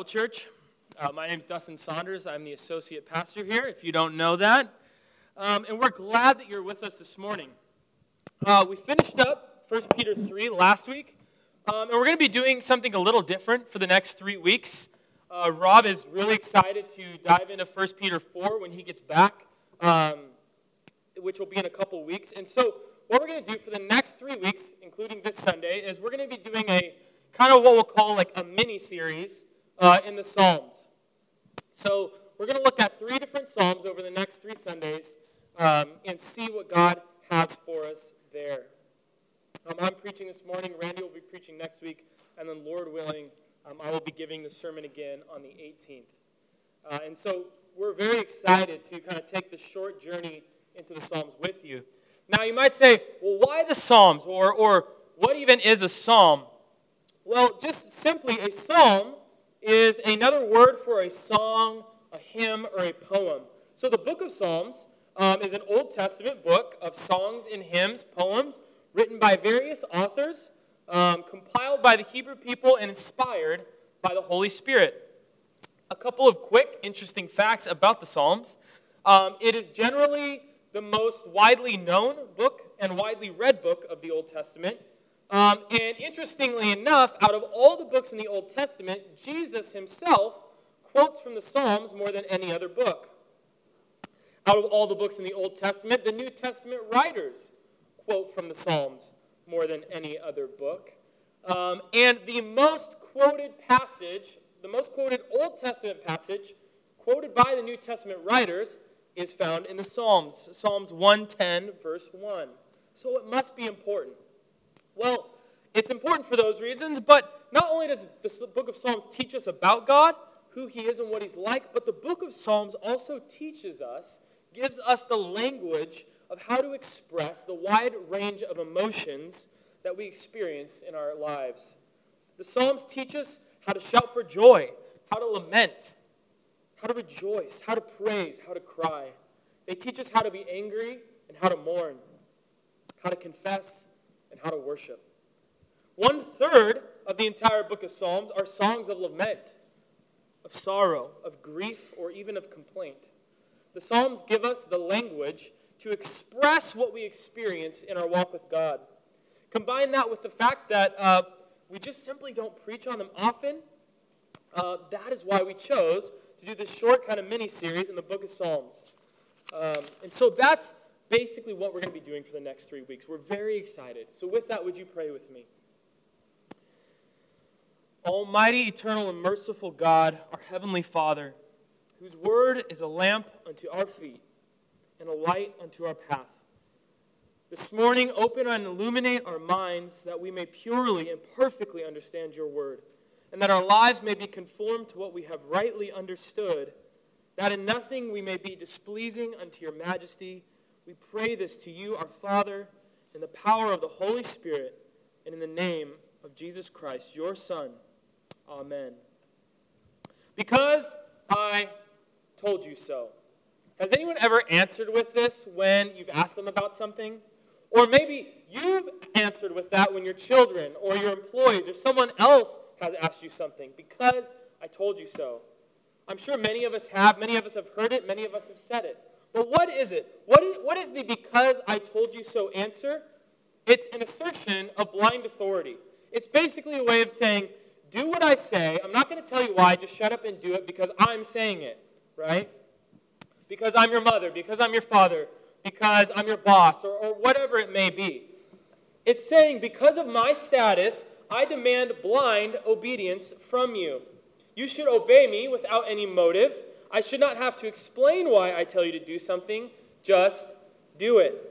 Bible Church. Uh, my name is Dustin Saunders. I'm the associate pastor here, if you don't know that. Um, and we're glad that you're with us this morning. Uh, we finished up 1 Peter 3 last week, um, and we're going to be doing something a little different for the next three weeks. Uh, Rob is really excited to dive into 1 Peter 4 when he gets back, um, which will be in a couple weeks. And so, what we're going to do for the next three weeks, including this Sunday, is we're going to be doing a kind of what we'll call like a mini series uh, in the Psalms. So we're going to look at three different Psalms over the next three Sundays um, and see what God has for us there. Um, I'm preaching this morning. Randy will be preaching next week. And then, Lord willing, um, I will be giving the sermon again on the 18th. Uh, and so we're very excited to kind of take this short journey into the Psalms with you. Now, you might say, well, why the Psalms? Or, or what even is a psalm? Well, just simply, a psalm is another word for a song, a hymn, or a poem. So the book of Psalms um, is an Old Testament book of songs and hymns, poems, written by various authors, um, compiled by the Hebrew people, and inspired by the Holy Spirit. A couple of quick, interesting facts about the Psalms. Um, it is generally the most widely known book and widely read book of the Old Testament. Um, and interestingly enough, out of all the books in the Old Testament, Jesus himself quotes from the Psalms more than any other book. Out of all the books in the Old Testament, the New Testament writers quote from the Psalms more than any other book. Um, and the most quoted passage, the most quoted Old Testament passage quoted by the New Testament writers is found in the Psalms, Psalms 110, verse 1. So it must be important. Well, it's important for those reasons, but not only does the book of Psalms teach us about God, who he is and what he's like, but the book of Psalms also teaches us, gives us the language of how to express the wide range of emotions that we experience in our lives. The Psalms teach us how to shout for joy, how to lament, how to rejoice, how to praise, how to cry. They teach us how to be angry and how to mourn, how to confess and how to worship. One third of the entire book of Psalms are songs of lament, of sorrow, of grief, or even of complaint. The Psalms give us the language to express what we experience in our walk with God. Combine that with the fact that uh, we just simply don't preach on them often. Uh, that is why we chose to do this short kind of mini series in the book of Psalms. Um, and so that's basically what we're going to be doing for the next three weeks. We're very excited. So, with that, would you pray with me? Almighty, eternal, and merciful God, our Heavenly Father, whose word is a lamp unto our feet and a light unto our path. This morning, open and illuminate our minds that we may purely and perfectly understand your word, and that our lives may be conformed to what we have rightly understood, that in nothing we may be displeasing unto your majesty. We pray this to you, our Father, in the power of the Holy Spirit, and in the name of Jesus Christ, your Son. Amen. Because I told you so. Has anyone ever answered with this when you've asked them about something? Or maybe you've answered with that when your children or your employees or someone else has asked you something. Because I told you so. I'm sure many of us have. Many of us have heard it. Many of us have said it. But what is it? What is, what is the because I told you so answer? It's an assertion of blind authority. It's basically a way of saying, do what I say. I'm not going to tell you why. Just shut up and do it because I'm saying it, right? Because I'm your mother, because I'm your father, because I'm your boss, or, or whatever it may be. It's saying, because of my status, I demand blind obedience from you. You should obey me without any motive. I should not have to explain why I tell you to do something. Just do it.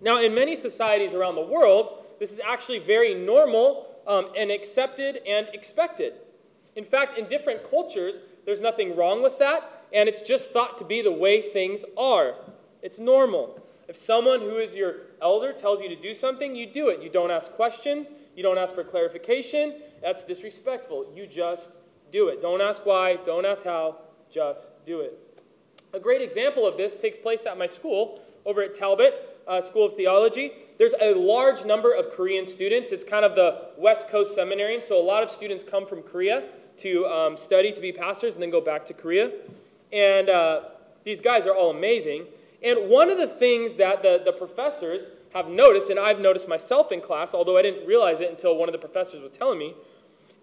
Now, in many societies around the world, this is actually very normal um, and accepted and expected. In fact, in different cultures, there's nothing wrong with that, and it's just thought to be the way things are. It's normal. If someone who is your elder tells you to do something, you do it. You don't ask questions, you don't ask for clarification. That's disrespectful. You just do it. Don't ask why, don't ask how, just do it. A great example of this takes place at my school over at Talbot uh, School of Theology. There's a large number of Korean students. It's kind of the West Coast seminary, so a lot of students come from Korea to um, study to be pastors and then go back to Korea. And uh, these guys are all amazing. And one of the things that the, the professors have noticed, and I've noticed myself in class, although I didn't realize it until one of the professors was telling me,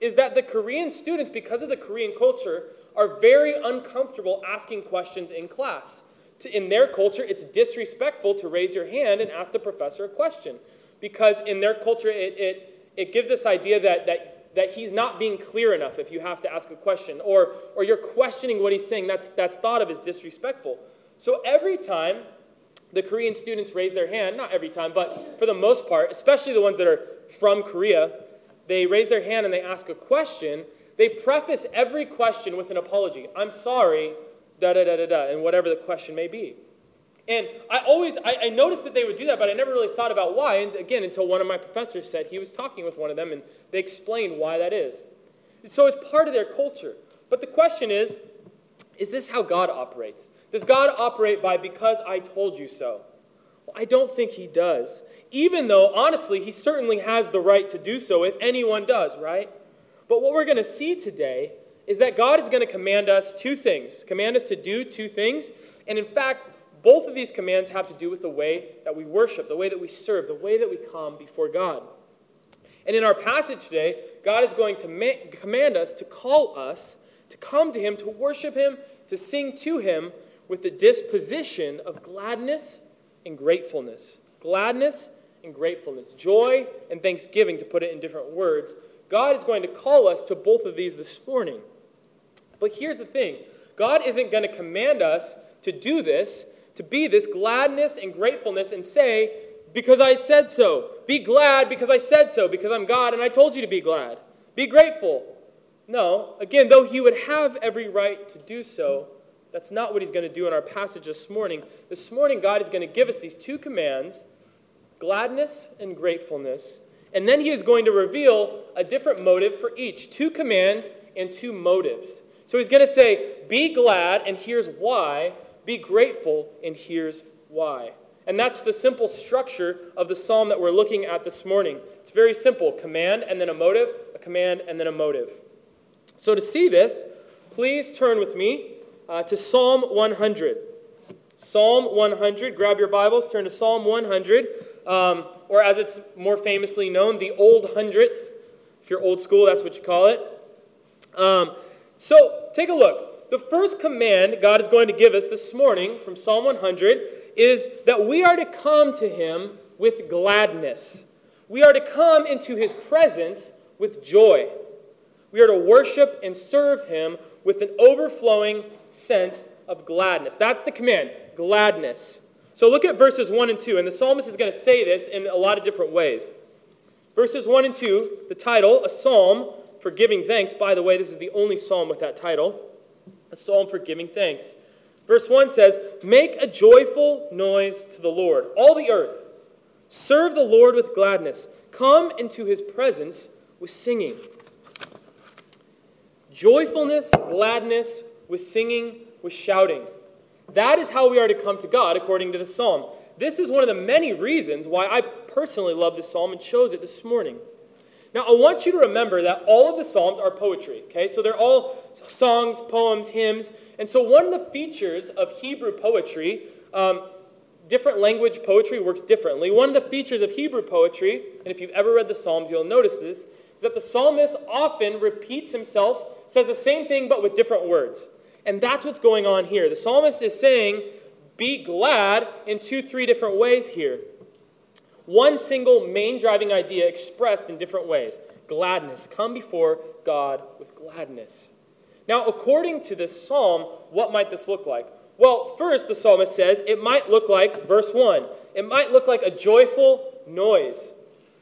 is that the Korean students, because of the Korean culture, are very uncomfortable asking questions in class. In their culture, it's disrespectful to raise your hand and ask the professor a question. Because in their culture, it, it, it gives this idea that, that, that he's not being clear enough if you have to ask a question, or, or you're questioning what he's saying. That's, that's thought of as disrespectful. So every time the Korean students raise their hand, not every time, but for the most part, especially the ones that are from Korea, they raise their hand and they ask a question. They preface every question with an apology. I'm sorry, da da da da da, and whatever the question may be. And I always, I, I, noticed that they would do that, but I never really thought about why. And again, until one of my professors said he was talking with one of them and they explained why that is. And so it's part of their culture. But the question is, is this how God operates? Does God operate by because I told you so? Well, I don't think he does. Even though, honestly, he certainly has the right to do so if anyone does, right? But what we're going to see today is that God is going to command us two things command us to do two things. And in fact, both of these commands have to do with the way that we worship, the way that we serve, the way that we come before God. And in our passage today, God is going to ma- command us to call us to come to Him, to worship Him, to sing to Him with the disposition of gladness and gratefulness. Gladness and gratefulness. Joy and thanksgiving, to put it in different words. God is going to call us to both of these this morning. But here's the thing God isn't going to command us to do this, to be this gladness and gratefulness, and say, because I said so. Be glad because I said so, because I'm God and I told you to be glad. Be grateful. No, again, though he would have every right to do so, that's not what he's going to do in our passage this morning. This morning, God is going to give us these two commands gladness and gratefulness. And then he is going to reveal a different motive for each two commands and two motives. So he's going to say, Be glad, and here's why. Be grateful, and here's why. And that's the simple structure of the psalm that we're looking at this morning. It's very simple command and then a motive, a command and then a motive. So to see this, please turn with me uh, to Psalm 100. Psalm 100. Grab your Bibles, turn to Psalm 100, um, or as it's more famously known, the Old Hundredth. If you're old school, that's what you call it. Um, so take a look. The first command God is going to give us this morning from Psalm 100 is that we are to come to Him with gladness. We are to come into His presence with joy. We are to worship and serve Him with an overflowing sense of gladness. That's the command gladness. So look at verses 1 and 2, and the psalmist is going to say this in a lot of different ways. Verses 1 and 2, the title, a psalm for giving thanks. By the way, this is the only psalm with that title a psalm for giving thanks. Verse 1 says, Make a joyful noise to the Lord, all the earth. Serve the Lord with gladness. Come into his presence with singing. Joyfulness, gladness, with singing, with shouting. That is how we are to come to God according to the psalm. This is one of the many reasons why I personally love this psalm and chose it this morning. Now, I want you to remember that all of the psalms are poetry, okay? So they're all songs, poems, hymns. And so one of the features of Hebrew poetry, um, different language poetry works differently. One of the features of Hebrew poetry, and if you've ever read the Psalms, you'll notice this, is that the psalmist often repeats himself, says the same thing but with different words. And that's what's going on here. The psalmist is saying, be glad in two, three different ways here. One single main driving idea expressed in different ways gladness. Come before God with gladness. Now, according to this psalm, what might this look like? Well, first, the psalmist says it might look like, verse 1, it might look like a joyful noise.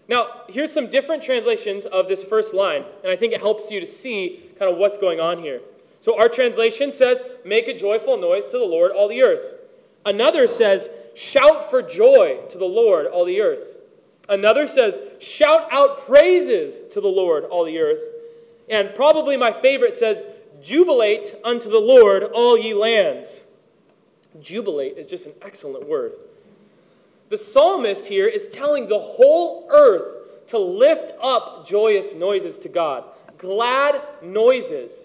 Now, here's some different translations of this first line, and I think it helps you to see kind of what's going on here. So, our translation says, Make a joyful noise to the Lord, all the earth. Another says, Shout for joy to the Lord, all the earth. Another says, Shout out praises to the Lord, all the earth. And probably my favorite says, Jubilate unto the Lord, all ye lands. Jubilate is just an excellent word. The psalmist here is telling the whole earth to lift up joyous noises to God, glad noises.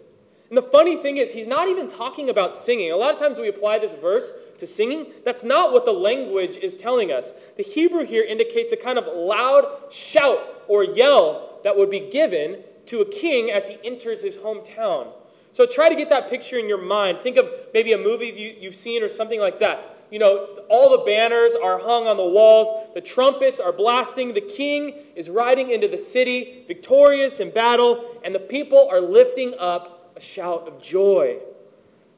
And the funny thing is, he's not even talking about singing. A lot of times we apply this verse to singing. That's not what the language is telling us. The Hebrew here indicates a kind of loud shout or yell that would be given to a king as he enters his hometown. So try to get that picture in your mind. Think of maybe a movie you've seen or something like that. You know, all the banners are hung on the walls, the trumpets are blasting, the king is riding into the city, victorious in battle, and the people are lifting up a shout of joy,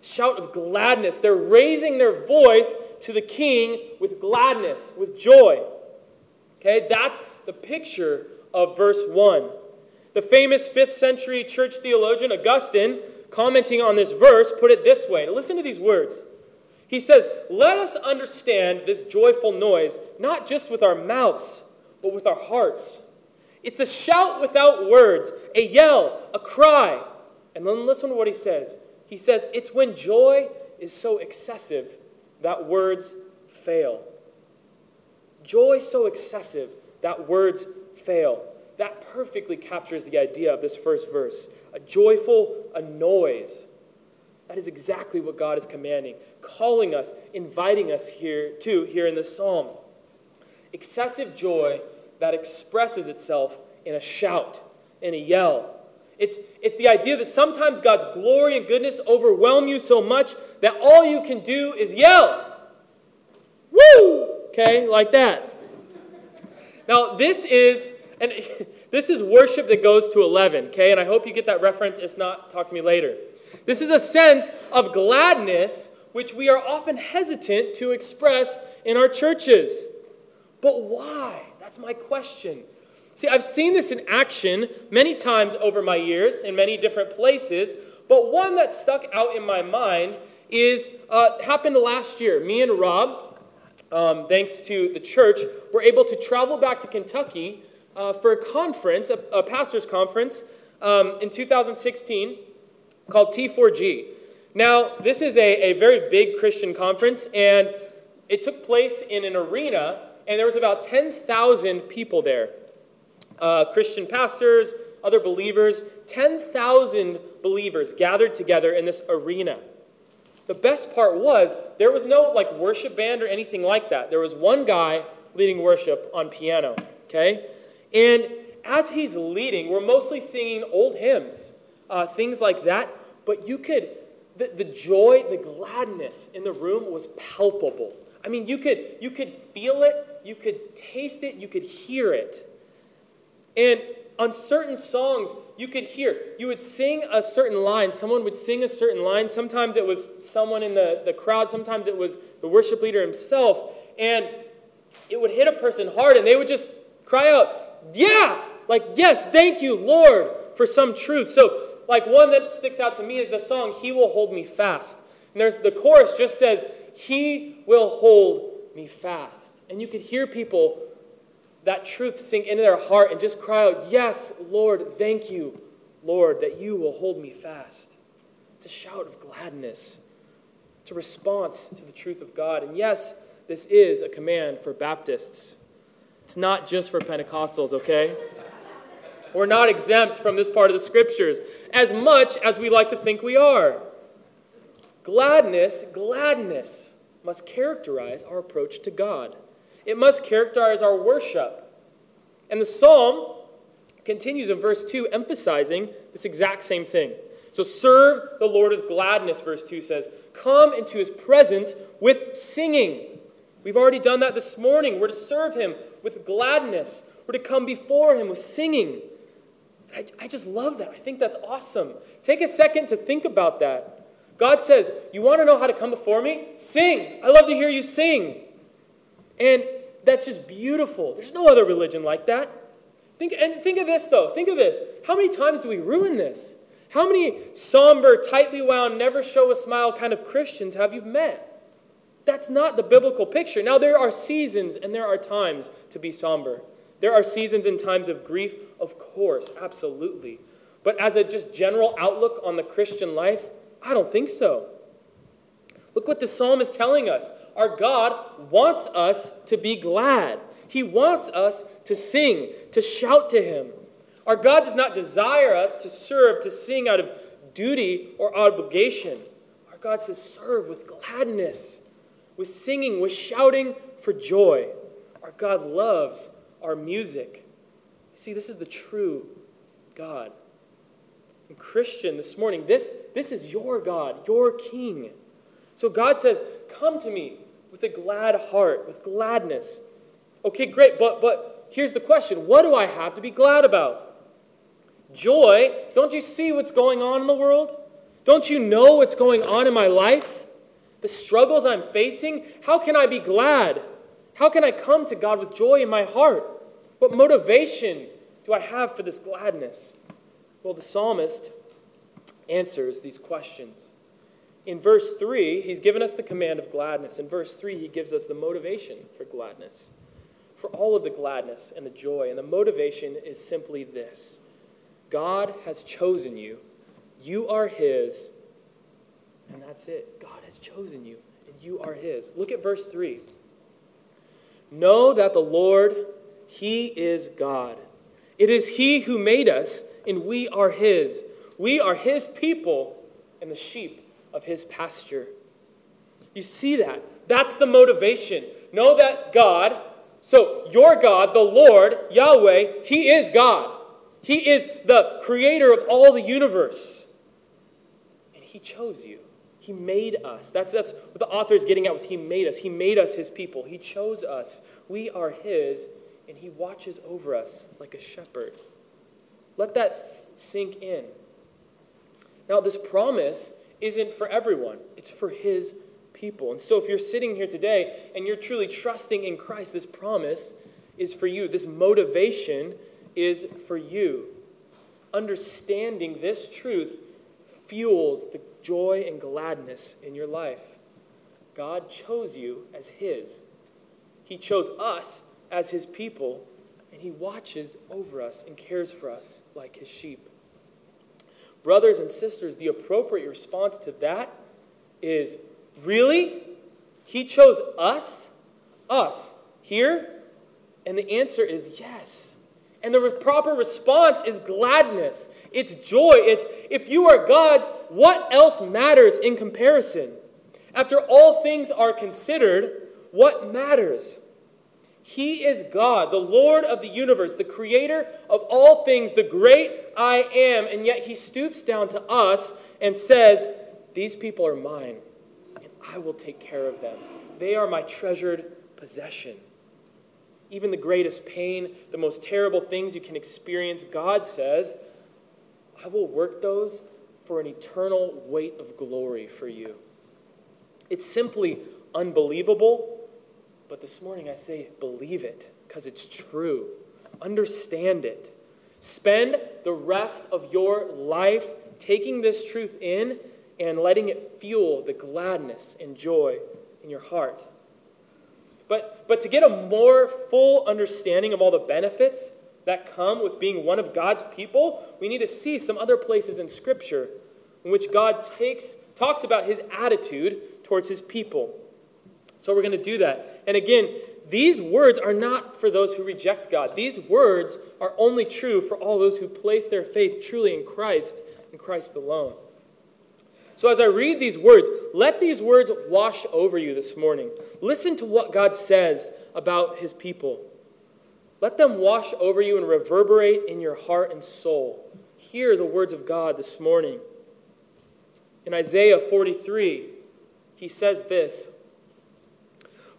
a shout of gladness. They're raising their voice to the king with gladness, with joy. Okay, that's the picture of verse 1. The famous 5th century church theologian Augustine commenting on this verse, put it this way. listen to these words. He says, Let us understand this joyful noise, not just with our mouths, but with our hearts. It's a shout without words, a yell, a cry. And then listen to what he says. He says, It's when joy is so excessive that words fail. Joy so excessive that words fail. That perfectly captures the idea of this first verse a joyful a noise. That is exactly what God is commanding, calling us, inviting us here to here in this psalm. Excessive joy that expresses itself in a shout, in a yell. It's, it's the idea that sometimes God's glory and goodness overwhelm you so much that all you can do is yell. Woo! Okay, like that. Now, this is and this is worship that goes to 11, okay? And I hope you get that reference. If not, talk to me later. This is a sense of gladness which we are often hesitant to express in our churches. But why? That's my question. See, I've seen this in action many times over my years in many different places, but one that stuck out in my mind is uh, happened last year. Me and Rob, um, thanks to the church, were able to travel back to Kentucky uh, for a conference, a, a pastor's conference, um, in 2016 called T4G. Now, this is a, a very big Christian conference, and it took place in an arena, and there was about 10,000 people there. Uh, Christian pastors, other believers, 10,000 believers gathered together in this arena. The best part was there was no like worship band or anything like that. There was one guy leading worship on piano, okay? And as he's leading, we're mostly singing old hymns, uh, things like that. But you could, the, the joy, the gladness in the room was palpable. I mean, you could, you could feel it, you could taste it, you could hear it. And on certain songs, you could hear, you would sing a certain line, someone would sing a certain line. Sometimes it was someone in the, the crowd, sometimes it was the worship leader himself. And it would hit a person hard, and they would just cry out, yeah, like, yes, thank you, Lord, for some truth. So, like, one that sticks out to me is the song, He Will Hold Me Fast. And there's the chorus just says, He will hold me fast. And you could hear people, that truth sink into their heart and just cry out, Yes, Lord, thank you, Lord, that you will hold me fast. It's a shout of gladness. It's a response to the truth of God. And yes, this is a command for Baptists. It's not just for Pentecostals, okay? We're not exempt from this part of the scriptures as much as we like to think we are. Gladness, gladness must characterize our approach to God. It must characterize our worship. And the psalm continues in verse 2, emphasizing this exact same thing. So serve the Lord with gladness, verse 2 says. Come into his presence with singing. We've already done that this morning. We're to serve him with gladness, we're to come before him with singing. I, I just love that. I think that's awesome. Take a second to think about that. God says, You want to know how to come before me? Sing. I love to hear you sing. And that's just beautiful. There's no other religion like that. Think, and think of this, though. Think of this. How many times do we ruin this? How many somber, tightly wound, never show a smile kind of Christians have you met? That's not the biblical picture. Now, there are seasons and there are times to be somber. There are seasons and times of grief, of course, absolutely. But as a just general outlook on the Christian life, I don't think so. Look what the psalm is telling us. Our God wants us to be glad. He wants us to sing, to shout to Him. Our God does not desire us to serve, to sing out of duty or obligation. Our God says, serve with gladness, with singing, with shouting for joy. Our God loves our music. See, this is the true God. And Christian, this morning, this, this is your God, your King. So God says, Come to me with a glad heart, with gladness. Okay, great, but, but here's the question what do I have to be glad about? Joy, don't you see what's going on in the world? Don't you know what's going on in my life? The struggles I'm facing? How can I be glad? How can I come to God with joy in my heart? What motivation do I have for this gladness? Well, the psalmist answers these questions. In verse 3, he's given us the command of gladness. In verse 3, he gives us the motivation for gladness, for all of the gladness and the joy. And the motivation is simply this God has chosen you, you are his, and that's it. God has chosen you, and you are his. Look at verse 3. Know that the Lord, he is God. It is he who made us, and we are his. We are his people and the sheep of his pasture. You see that? That's the motivation. Know that God, so your God, the Lord, Yahweh, he is God. He is the creator of all the universe. And he chose you. He made us. That's, that's what the author is getting at with He made us. He made us His people. He chose us. We are His, and He watches over us like a shepherd. Let that sink in. Now, this promise isn't for everyone, it's for His people. And so, if you're sitting here today and you're truly trusting in Christ, this promise is for you. This motivation is for you. Understanding this truth fuels the joy and gladness in your life. God chose you as His, He chose us as His people, and He watches over us and cares for us like His sheep. Brothers and sisters, the appropriate response to that is really? He chose us? Us here? And the answer is yes. And the proper response is gladness. It's joy. It's if you are God's, what else matters in comparison? After all things are considered, what matters? He is God, the Lord of the universe, the creator of all things, the great I am. And yet he stoops down to us and says, These people are mine, and I will take care of them. They are my treasured possession. Even the greatest pain, the most terrible things you can experience, God says, I will work those for an eternal weight of glory for you. It's simply unbelievable but this morning I say, believe it because it's true. Understand it. Spend the rest of your life taking this truth in and letting it fuel the gladness and joy in your heart. But, but to get a more full understanding of all the benefits that come with being one of God's people, we need to see some other places in Scripture in which God takes, talks about his attitude towards his people. So we're going to do that. And again, these words are not for those who reject God. These words are only true for all those who place their faith truly in Christ and Christ alone. So as I read these words, let these words wash over you this morning. Listen to what God says about his people. Let them wash over you and reverberate in your heart and soul. Hear the words of God this morning. In Isaiah 43, he says this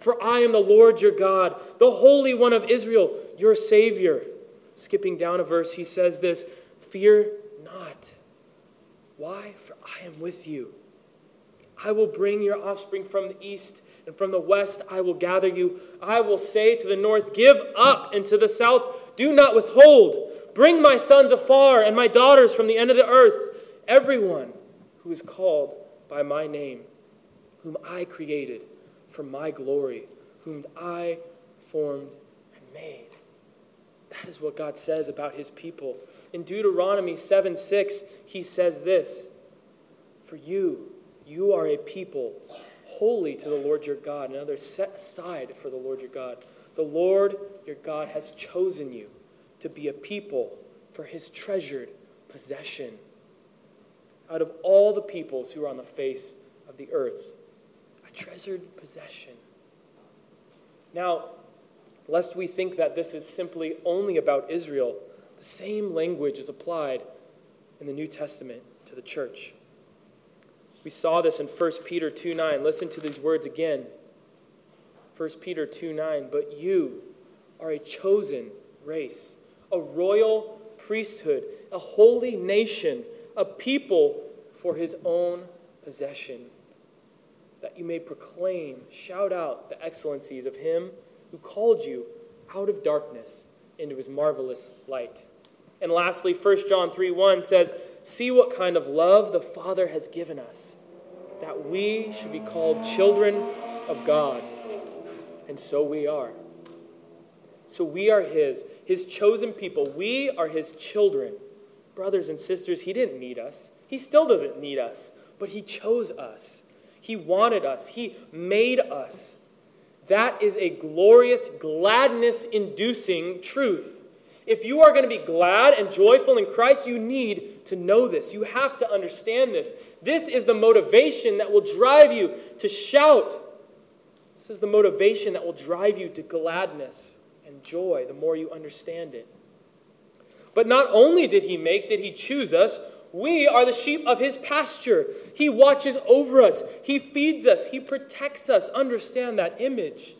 For I am the Lord your God, the Holy One of Israel, your Savior. Skipping down a verse, he says this Fear not. Why? For I am with you. I will bring your offspring from the east, and from the west I will gather you. I will say to the north, Give up, and to the south, Do not withhold. Bring my sons afar and my daughters from the end of the earth, everyone who is called by my name, whom I created for my glory, whom I formed and made. That is what God says about his people. In Deuteronomy 7 6, he says this For you, you are a people holy to the Lord your God, another set aside for the Lord your God. The Lord your God has chosen you to be a people for his treasured possession. Out of all the peoples who are on the face of the earth, a treasured possession. Now, lest we think that this is simply only about Israel, the same language is applied in the New Testament to the church. We saw this in 1 Peter 2 9. Listen to these words again. 1 Peter 2 9. But you are a chosen race a royal priesthood, a holy nation, a people for his own possession, that you may proclaim, shout out the excellencies of him who called you out of darkness into his marvelous light. And lastly, 1 John 3 1 says, See what kind of love the Father has given us, that we should be called children of God. And so we are. So we are His, His chosen people. We are His children. Brothers and sisters, He didn't need us. He still doesn't need us, but He chose us. He wanted us. He made us. That is a glorious, gladness inducing truth. If you are going to be glad and joyful in Christ, you need to know this. You have to understand this. This is the motivation that will drive you to shout. This is the motivation that will drive you to gladness and joy the more you understand it. But not only did he make, did he choose us, we are the sheep of his pasture. He watches over us, he feeds us, he protects us. Understand that image.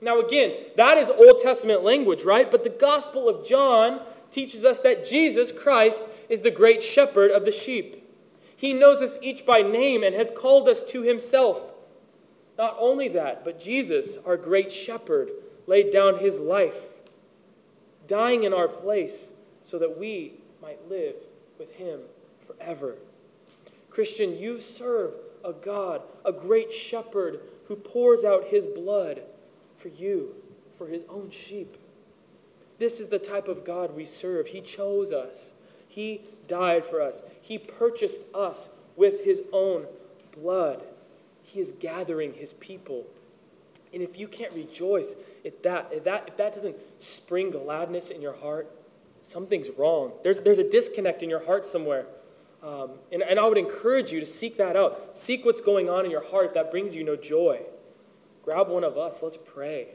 Now, again, that is Old Testament language, right? But the Gospel of John teaches us that Jesus Christ is the great shepherd of the sheep. He knows us each by name and has called us to himself. Not only that, but Jesus, our great shepherd, laid down his life, dying in our place so that we might live with him forever. Christian, you serve a God, a great shepherd who pours out his blood for you, for his own sheep. This is the type of God we serve. He chose us, He died for us, He purchased us with His own blood. He is gathering His people and if you can't rejoice if that, if that, if that doesn't spring gladness in your heart, something's wrong. There's, there's a disconnect in your heart somewhere. Um, and, and I would encourage you to seek that out. Seek what's going on in your heart if that brings you no joy. Grab one of us. Let's pray.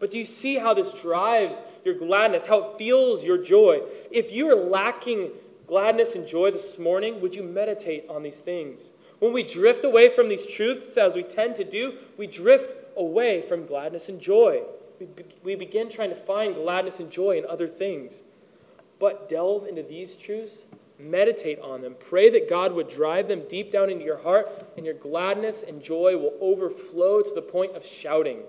But do you see how this drives your gladness, how it feels your joy? If you are lacking gladness and joy this morning, would you meditate on these things? When we drift away from these truths, as we tend to do, we drift away from gladness and joy. We, be, we begin trying to find gladness and joy in other things. But delve into these truths, meditate on them, pray that God would drive them deep down into your heart, and your gladness and joy will overflow to the point of shouting.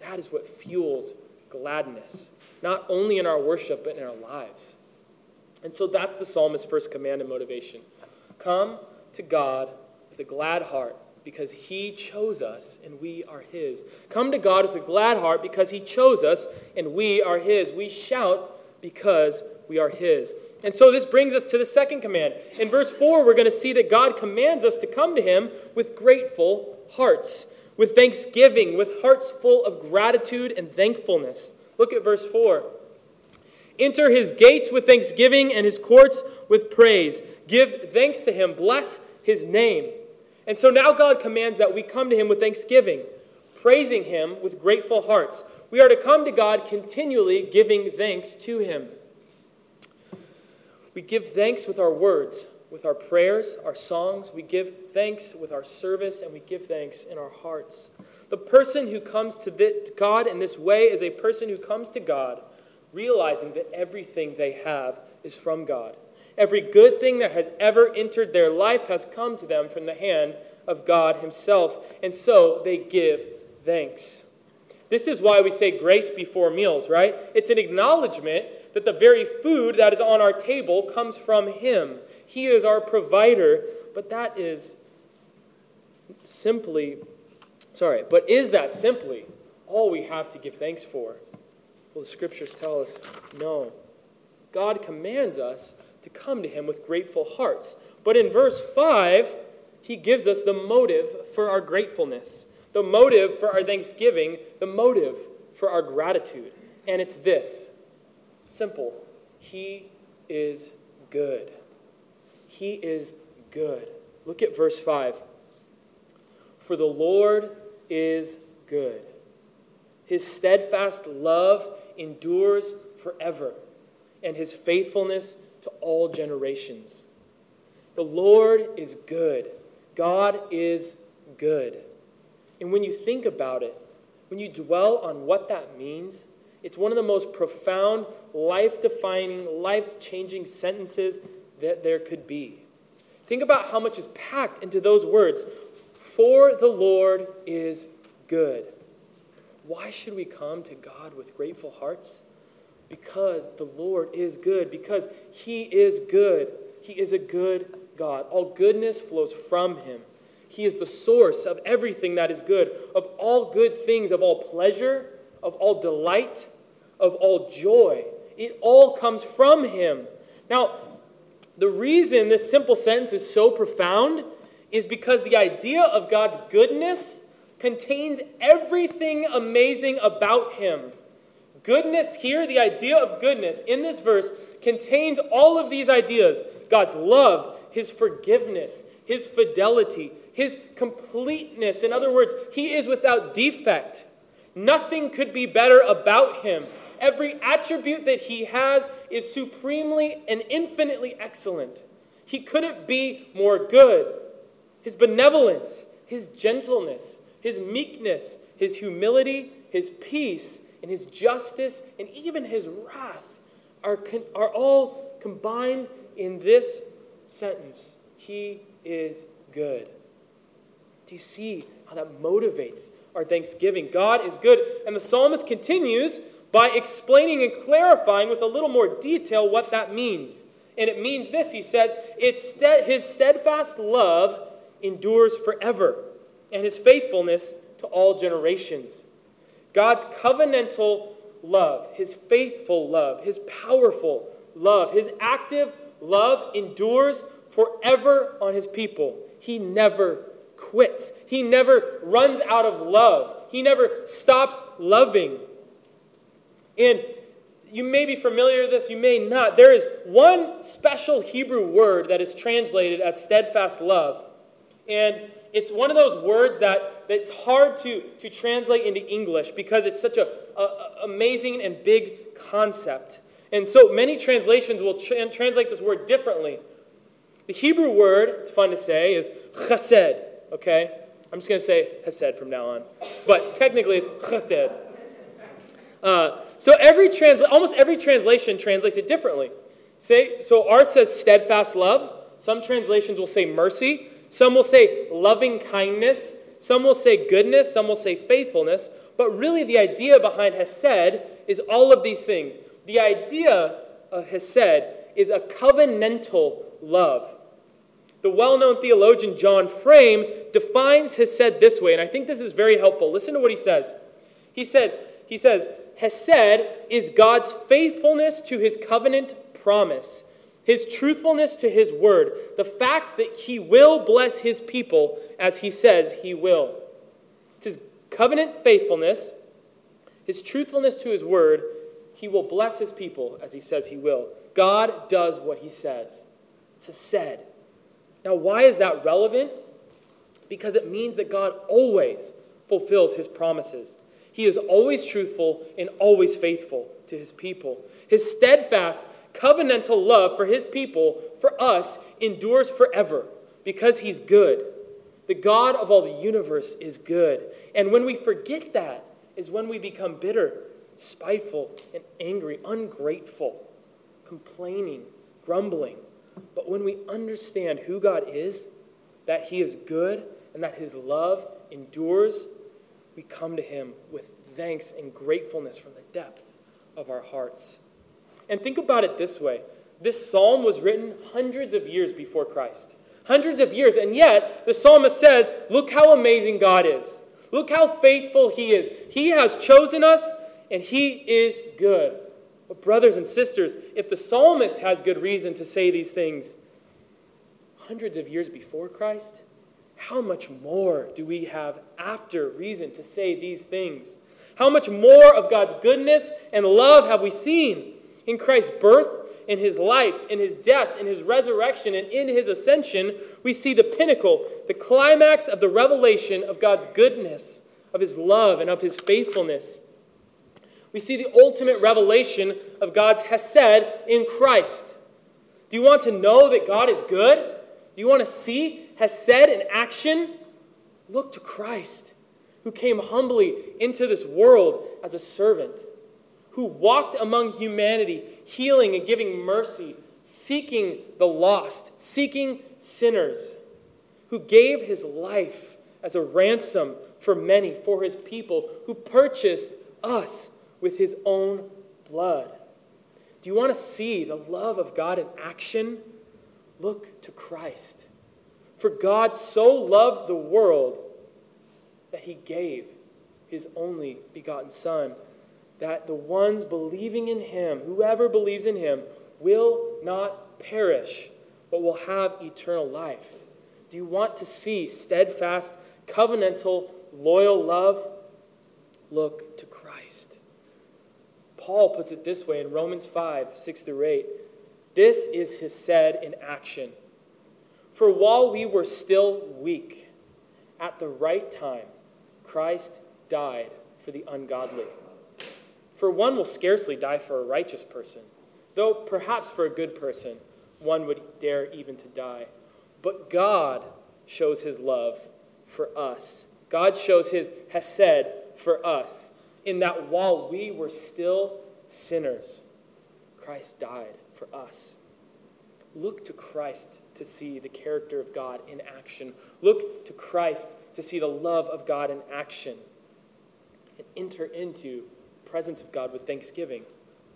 That is what fuels gladness, not only in our worship, but in our lives. And so that's the psalmist's first command and motivation. Come to God with a glad heart because he chose us and we are his. Come to God with a glad heart because he chose us and we are his. We shout because we are his. And so this brings us to the second command. In verse 4, we're going to see that God commands us to come to him with grateful hearts, with thanksgiving, with hearts full of gratitude and thankfulness. Look at verse 4. Enter his gates with thanksgiving and his courts with praise. Give thanks to him. Bless his name. And so now God commands that we come to him with thanksgiving, praising him with grateful hearts. We are to come to God continually giving thanks to him. We give thanks with our words, with our prayers, our songs. We give thanks with our service, and we give thanks in our hearts. The person who comes to God in this way is a person who comes to God realizing that everything they have is from God. Every good thing that has ever entered their life has come to them from the hand of God Himself, and so they give thanks. This is why we say grace before meals, right? It's an acknowledgement that the very food that is on our table comes from Him. He is our provider, but that is simply, sorry, but is that simply all we have to give thanks for? Well, the scriptures tell us no. God commands us to come to Him with grateful hearts. But in verse 5, He gives us the motive for our gratefulness, the motive for our thanksgiving, the motive for our gratitude. And it's this simple He is good. He is good. Look at verse 5. For the Lord is good. His steadfast love endures forever, and his faithfulness to all generations. The Lord is good. God is good. And when you think about it, when you dwell on what that means, it's one of the most profound, life defining, life changing sentences that there could be. Think about how much is packed into those words. For the Lord is good. Why should we come to God with grateful hearts? Because the Lord is good, because He is good. He is a good God. All goodness flows from Him. He is the source of everything that is good, of all good things, of all pleasure, of all delight, of all joy. It all comes from Him. Now, the reason this simple sentence is so profound is because the idea of God's goodness contains everything amazing about him. Goodness here, the idea of goodness in this verse contains all of these ideas God's love, his forgiveness, his fidelity, his completeness. In other words, he is without defect. Nothing could be better about him. Every attribute that he has is supremely and infinitely excellent. He couldn't be more good. His benevolence, his gentleness, his meekness, his humility, his peace, and his justice, and even his wrath are, are all combined in this sentence He is good. Do you see how that motivates our thanksgiving? God is good. And the psalmist continues by explaining and clarifying with a little more detail what that means. And it means this he says, it's His steadfast love endures forever and his faithfulness to all generations. God's covenantal love, his faithful love, his powerful love, his active love endures forever on his people. He never quits, he never runs out of love, he never stops loving. And you may be familiar with this, you may not. There is one special Hebrew word that is translated as steadfast love. And it's one of those words that, that's hard to, to translate into English because it's such an amazing and big concept. And so many translations will tra- translate this word differently. The Hebrew word, it's fun to say, is chesed, okay? I'm just going to say chesed from now on. But technically it's chesed. Uh, so every trans- almost every translation translates it differently. Say, so ours says steadfast love. Some translations will say mercy. Some will say loving kindness. Some will say goodness. Some will say faithfulness. But really, the idea behind Hesed is all of these things. The idea of Hesed is a covenantal love. The well known theologian John Frame defines Hesed this way, and I think this is very helpful. Listen to what he says. He, said, he says, Hesed is God's faithfulness to his covenant promise his truthfulness to his word, the fact that he will bless his people as he says he will. It's his covenant faithfulness, his truthfulness to his word. He will bless his people as he says he will. God does what he says. It's said. Now, why is that relevant? Because it means that God always fulfills his promises. He is always truthful and always faithful to his people. His steadfast, covenantal love for his people, for us, endures forever because he's good. The God of all the universe is good. And when we forget that, is when we become bitter, spiteful, and angry, ungrateful, complaining, grumbling. But when we understand who God is, that He is good, and that His love endures, we come to Him with thanks and gratefulness from the depth of our hearts. And think about it this way this psalm was written hundreds of years before Christ. Hundreds of years. And yet, the psalmist says, Look how amazing God is. Look how faithful He is. He has chosen us, and He is good. But, brothers and sisters, if the psalmist has good reason to say these things hundreds of years before Christ, how much more do we have after reason to say these things? How much more of God's goodness and love have we seen in Christ's birth, in his life, in his death, in his resurrection, and in his ascension? We see the pinnacle, the climax of the revelation of God's goodness, of his love, and of his faithfulness we see the ultimate revelation of God's Hesed in Christ. Do you want to know that God is good? Do you want to see Hesed in action? Look to Christ, who came humbly into this world as a servant, who walked among humanity, healing and giving mercy, seeking the lost, seeking sinners, who gave his life as a ransom for many, for his people, who purchased us with his own blood. Do you want to see the love of God in action? Look to Christ. For God so loved the world that he gave his only begotten Son, that the ones believing in him, whoever believes in him, will not perish, but will have eternal life. Do you want to see steadfast, covenantal, loyal love? Look to. Paul puts it this way in Romans 5 6 through 8. This is Hesed in action. For while we were still weak, at the right time, Christ died for the ungodly. For one will scarcely die for a righteous person, though perhaps for a good person one would dare even to die. But God shows his love for us. God shows his Hesed for us in that while we were still sinners, Christ died for us. Look to Christ to see the character of God in action. Look to Christ to see the love of God in action. And enter into the presence of God with thanksgiving,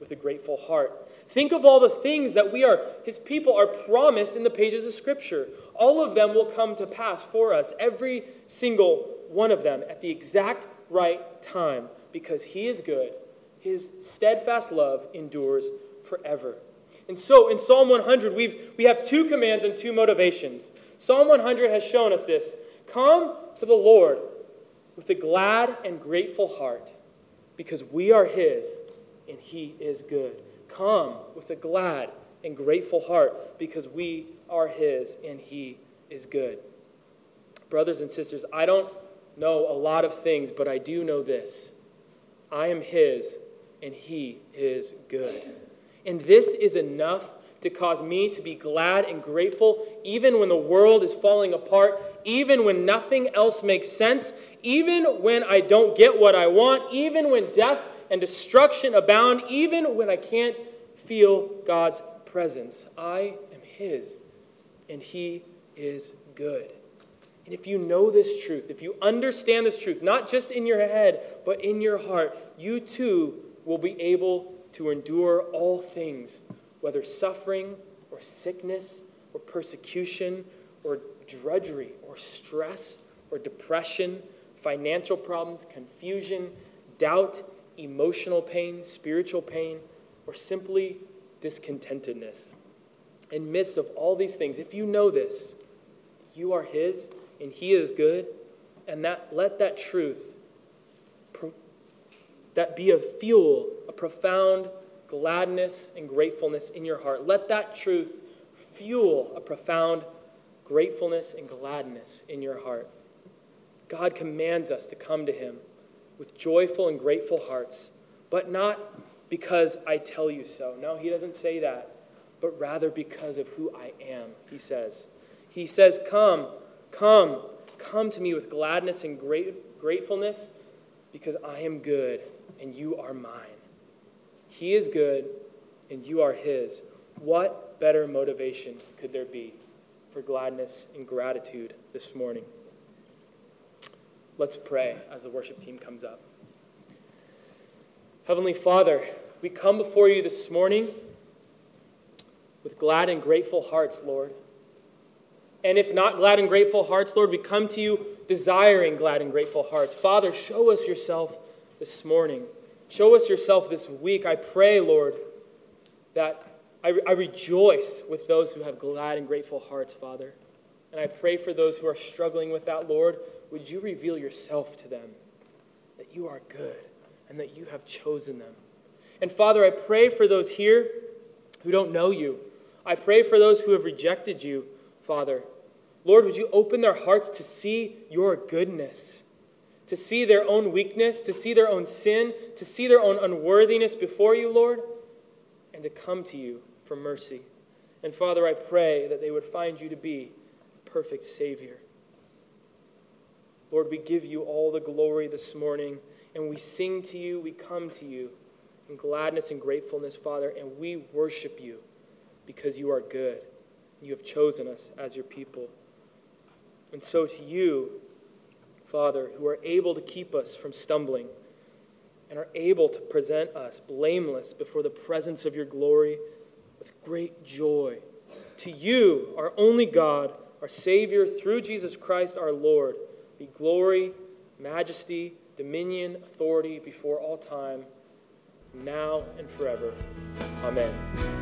with a grateful heart. Think of all the things that we are, his people, are promised in the pages of Scripture. All of them will come to pass for us, every single one of them, at the exact right time because he is good. His steadfast love endures forever. And so in Psalm 100, we've, we have two commands and two motivations. Psalm 100 has shown us this Come to the Lord with a glad and grateful heart because we are his and he is good. Come with a glad and grateful heart because we are his and he is good. Brothers and sisters, I don't know a lot of things, but I do know this I am His, and He is good. And this is enough to cause me to be glad and grateful, even when the world is falling apart, even when nothing else makes sense, even when I don't get what I want, even when death and destruction abound, even when I can't feel God's presence. I am His, and He is good. And if you know this truth, if you understand this truth, not just in your head, but in your heart, you too will be able to endure all things, whether suffering or sickness or persecution or drudgery or stress or depression, financial problems, confusion, doubt, emotional pain, spiritual pain, or simply discontentedness. In midst of all these things, if you know this, you are His and He is good, and that let that truth that be a fuel, a profound gladness and gratefulness in your heart. Let that truth fuel a profound gratefulness and gladness in your heart. God commands us to come to Him with joyful and grateful hearts, but not because I tell you so. No, he doesn't say that, but rather because of who I am, he says. He says, Come, come, come to me with gladness and great, gratefulness because I am good and you are mine. He is good and you are his. What better motivation could there be for gladness and gratitude this morning? Let's pray as the worship team comes up. Heavenly Father, we come before you this morning with glad and grateful hearts, Lord. And if not glad and grateful hearts, Lord, we come to you desiring glad and grateful hearts. Father, show us yourself this morning. Show us yourself this week. I pray, Lord, that I, I rejoice with those who have glad and grateful hearts, Father. And I pray for those who are struggling with that, Lord, would you reveal yourself to them that you are good and that you have chosen them. And Father, I pray for those here who don't know you. I pray for those who have rejected you, Father. Lord, would you open their hearts to see your goodness, to see their own weakness, to see their own sin, to see their own unworthiness before you, Lord, and to come to you for mercy. And Father, I pray that they would find you to be a perfect Savior. Lord, we give you all the glory this morning, and we sing to you, we come to you in gladness and gratefulness, Father, and we worship you because you are good. You have chosen us as your people. And so to you, Father, who are able to keep us from stumbling and are able to present us blameless before the presence of your glory with great joy. To you, our only God, our Savior, through Jesus Christ our Lord, be glory, majesty, dominion, authority before all time, now and forever. Amen.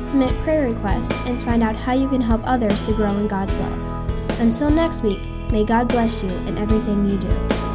submit prayer requests, and find out how you can help others to grow in God's love. Until next week, may God bless you in everything you do.